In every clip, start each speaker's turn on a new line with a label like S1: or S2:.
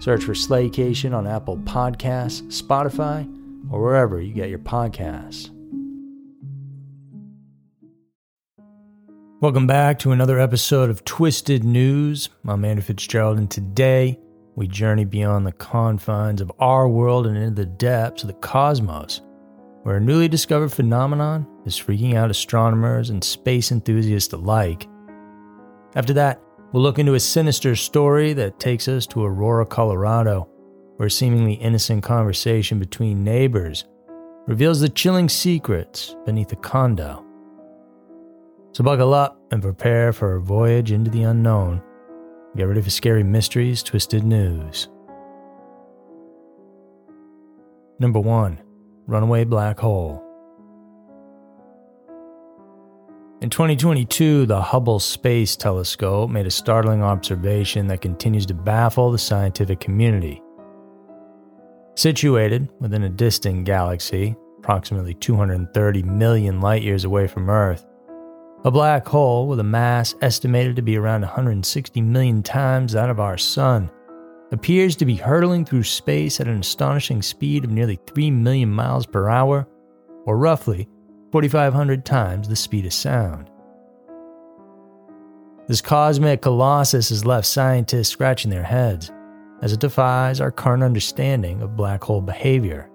S1: Search for Slaycation on Apple Podcasts, Spotify, or wherever you get your podcasts. Welcome back to another episode of Twisted News. I'm Andrew Fitzgerald, and today we journey beyond the confines of our world and into the depths of the cosmos, where a newly discovered phenomenon is freaking out astronomers and space enthusiasts alike. After that, We'll look into a sinister story that takes us to Aurora, Colorado, where a seemingly innocent conversation between neighbors reveals the chilling secrets beneath a condo. So buckle up and prepare for a voyage into the unknown. Get ready for scary mysteries, twisted news. Number 1 Runaway Black Hole. In 2022, the Hubble Space Telescope made a startling observation that continues to baffle the scientific community. Situated within a distant galaxy, approximately 230 million light years away from Earth, a black hole with a mass estimated to be around 160 million times that of our Sun appears to be hurtling through space at an astonishing speed of nearly 3 million miles per hour, or roughly 4,500 times the speed of sound. This cosmic colossus has left scientists scratching their heads as it defies our current understanding of black hole behavior.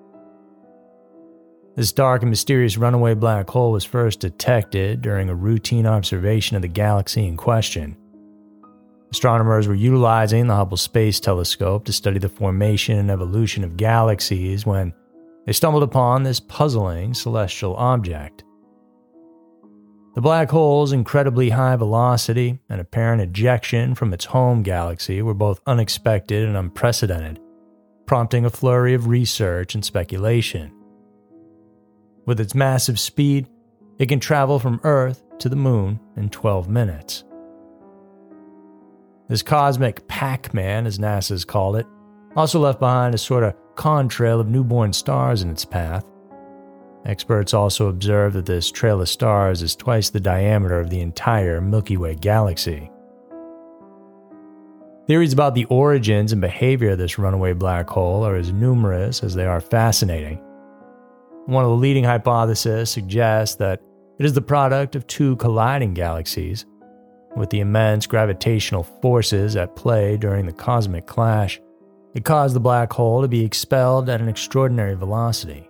S1: This dark and mysterious runaway black hole was first detected during a routine observation of the galaxy in question. Astronomers were utilizing the Hubble Space Telescope to study the formation and evolution of galaxies when they stumbled upon this puzzling celestial object. The black hole's incredibly high velocity and apparent ejection from its home galaxy were both unexpected and unprecedented, prompting a flurry of research and speculation. With its massive speed, it can travel from Earth to the Moon in 12 minutes. This cosmic Pac Man, as NASA's called it, also left behind a sort of contrail of newborn stars in its path. Experts also observe that this trail of stars is twice the diameter of the entire Milky Way galaxy. Theories about the origins and behavior of this runaway black hole are as numerous as they are fascinating. One of the leading hypotheses suggests that it is the product of two colliding galaxies, with the immense gravitational forces at play during the cosmic clash. It caused the black hole to be expelled at an extraordinary velocity.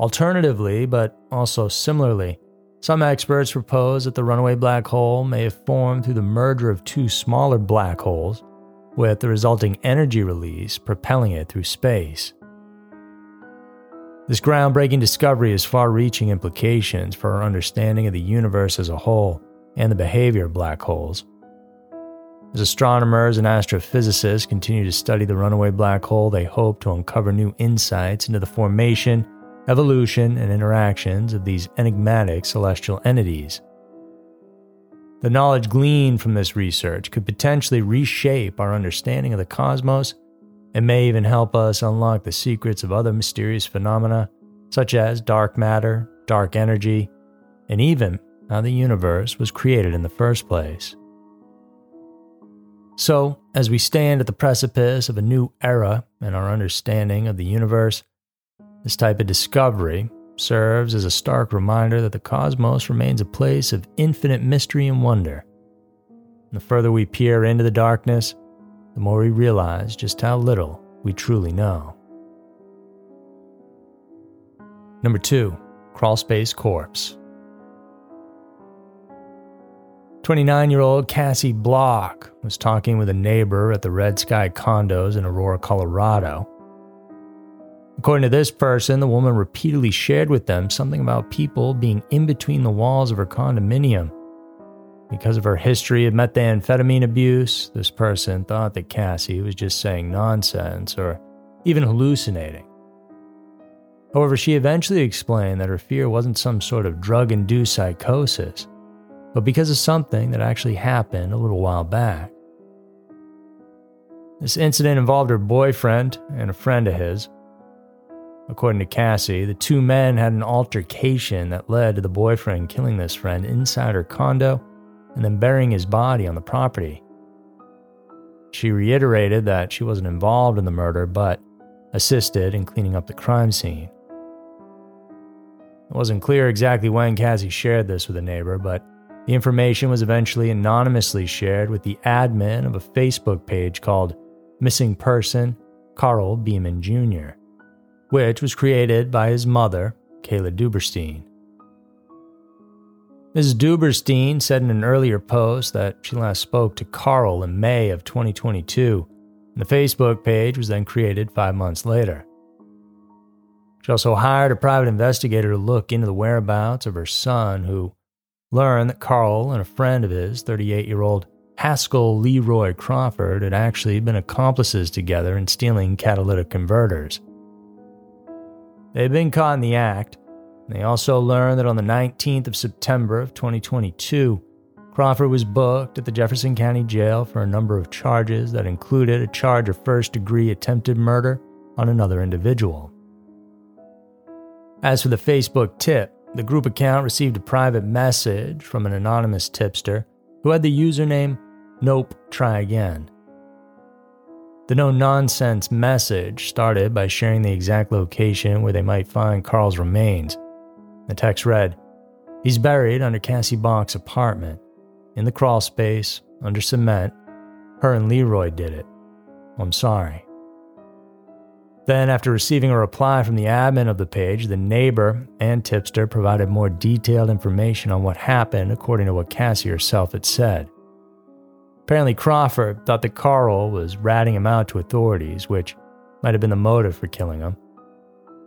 S1: Alternatively, but also similarly, some experts propose that the runaway black hole may have formed through the merger of two smaller black holes, with the resulting energy release propelling it through space. This groundbreaking discovery has far reaching implications for our understanding of the universe as a whole and the behavior of black holes. As astronomers and astrophysicists continue to study the runaway black hole, they hope to uncover new insights into the formation, evolution, and interactions of these enigmatic celestial entities. The knowledge gleaned from this research could potentially reshape our understanding of the cosmos and may even help us unlock the secrets of other mysterious phenomena, such as dark matter, dark energy, and even how the universe was created in the first place. So, as we stand at the precipice of a new era in our understanding of the universe, this type of discovery serves as a stark reminder that the cosmos remains a place of infinite mystery and wonder. And the further we peer into the darkness, the more we realize just how little we truly know. Number two, Crawlspace Corpse. 29 year old Cassie Bach was talking with a neighbor at the Red Sky condos in Aurora, Colorado. According to this person, the woman repeatedly shared with them something about people being in between the walls of her condominium because of her history of methamphetamine abuse, this person thought that Cassie was just saying nonsense or even hallucinating. However, she eventually explained that her fear wasn't some sort of drug induced psychosis, but because of something that actually happened a little while back. This incident involved her boyfriend and a friend of his. According to Cassie, the two men had an altercation that led to the boyfriend killing this friend inside her condo and then burying his body on the property. She reiterated that she wasn't involved in the murder, but assisted in cleaning up the crime scene. It wasn't clear exactly when Cassie shared this with a neighbor, but the information was eventually anonymously shared with the admin of a Facebook page called Missing Person Carl Beeman Jr., which was created by his mother, Kayla Duberstein. Ms. Duberstein said in an earlier post that she last spoke to Carl in May of 2022, and the Facebook page was then created five months later. She also hired a private investigator to look into the whereabouts of her son, who learned that Carl and a friend of his, 38 year old Haskell Leroy Crawford, had actually been accomplices together in stealing catalytic converters. They had been caught in the act, they also learned that on the 19th of September of 2022, Crawford was booked at the Jefferson County Jail for a number of charges that included a charge of first degree attempted murder on another individual. As for the Facebook tip, the group account received a private message from an anonymous tipster who had the username Nope, try again. The no nonsense message started by sharing the exact location where they might find Carl's remains the text read, He's buried under Cassie Bach's apartment, in the crawl space, under cement. Her and Leroy did it. I'm sorry. Then, after receiving a reply from the admin of the page, the neighbor and tipster provided more detailed information on what happened according to what Cassie herself had said. Apparently, Crawford thought that Carl was ratting him out to authorities, which might have been the motive for killing him.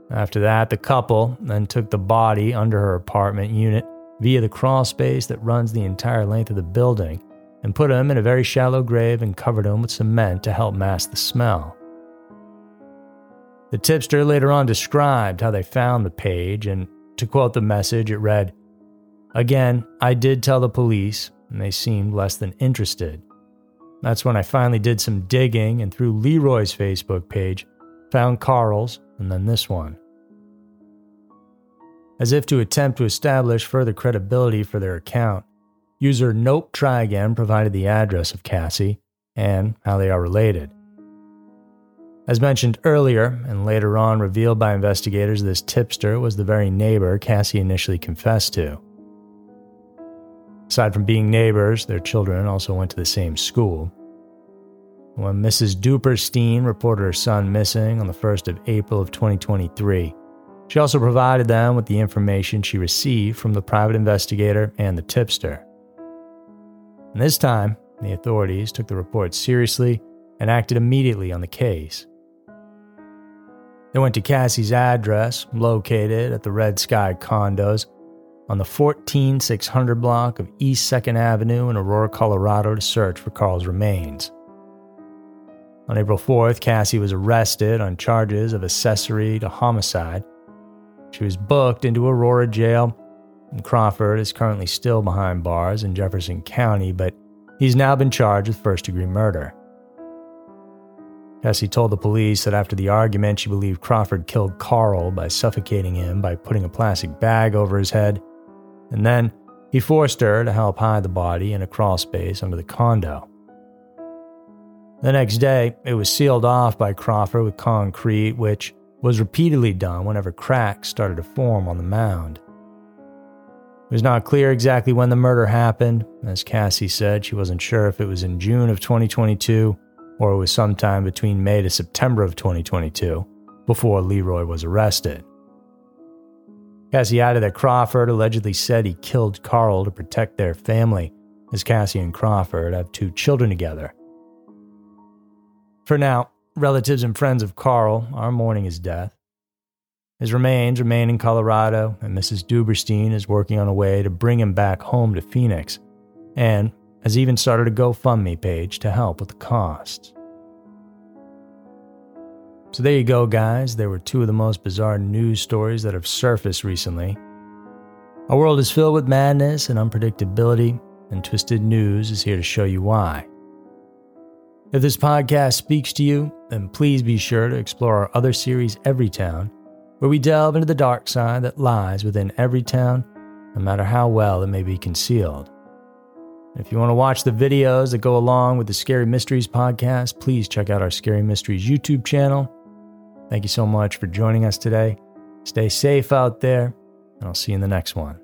S1: After that, the couple then took the body under her apartment unit via the crawl space that runs the entire length of the building and put him in a very shallow grave and covered him with cement to help mask the smell. The tipster later on described how they found the page, and to quote the message, it read Again, I did tell the police, and they seemed less than interested. That's when I finally did some digging and through Leroy's Facebook page, found Carl's, and then this one. As if to attempt to establish further credibility for their account, user Nope Try Again provided the address of Cassie and how they are related. As mentioned earlier, and later on revealed by investigators, this tipster was the very neighbor Cassie initially confessed to. Aside from being neighbors, their children also went to the same school. When Mrs. Duberstein reported her son missing on the 1st of April of 2023, she also provided them with the information she received from the private investigator and the tipster. And this time, the authorities took the report seriously and acted immediately on the case. They went to Cassie's address, located at the Red Sky condos on the 14600 block of East 2nd Avenue in Aurora, Colorado, to search for Carl's remains. On April 4th, Cassie was arrested on charges of accessory to homicide. She was booked into Aurora jail, and Crawford is currently still behind bars in Jefferson County, but he's now been charged with first degree murder. Cassie told the police that after the argument, she believed Crawford killed Carl by suffocating him by putting a plastic bag over his head, and then he forced her to help hide the body in a crawl space under the condo. The next day, it was sealed off by Crawford with concrete, which was repeatedly done whenever cracks started to form on the mound. It was not clear exactly when the murder happened. As Cassie said, she wasn't sure if it was in June of 2022 or it was sometime between May to September of 2022 before Leroy was arrested. Cassie added that Crawford allegedly said he killed Carl to protect their family, as Cassie and Crawford have two children together. For now, relatives and friends of Carl are mourning his death. His remains remain in Colorado, and Mrs. Duberstein is working on a way to bring him back home to Phoenix, and has even started a GoFundMe page to help with the costs. So there you go, guys. There were two of the most bizarre news stories that have surfaced recently. Our world is filled with madness and unpredictability, and Twisted News is here to show you why. If this podcast speaks to you, then please be sure to explore our other series, Every Town, where we delve into the dark side that lies within every town, no matter how well it may be concealed. If you want to watch the videos that go along with the Scary Mysteries podcast, please check out our Scary Mysteries YouTube channel. Thank you so much for joining us today. Stay safe out there, and I'll see you in the next one.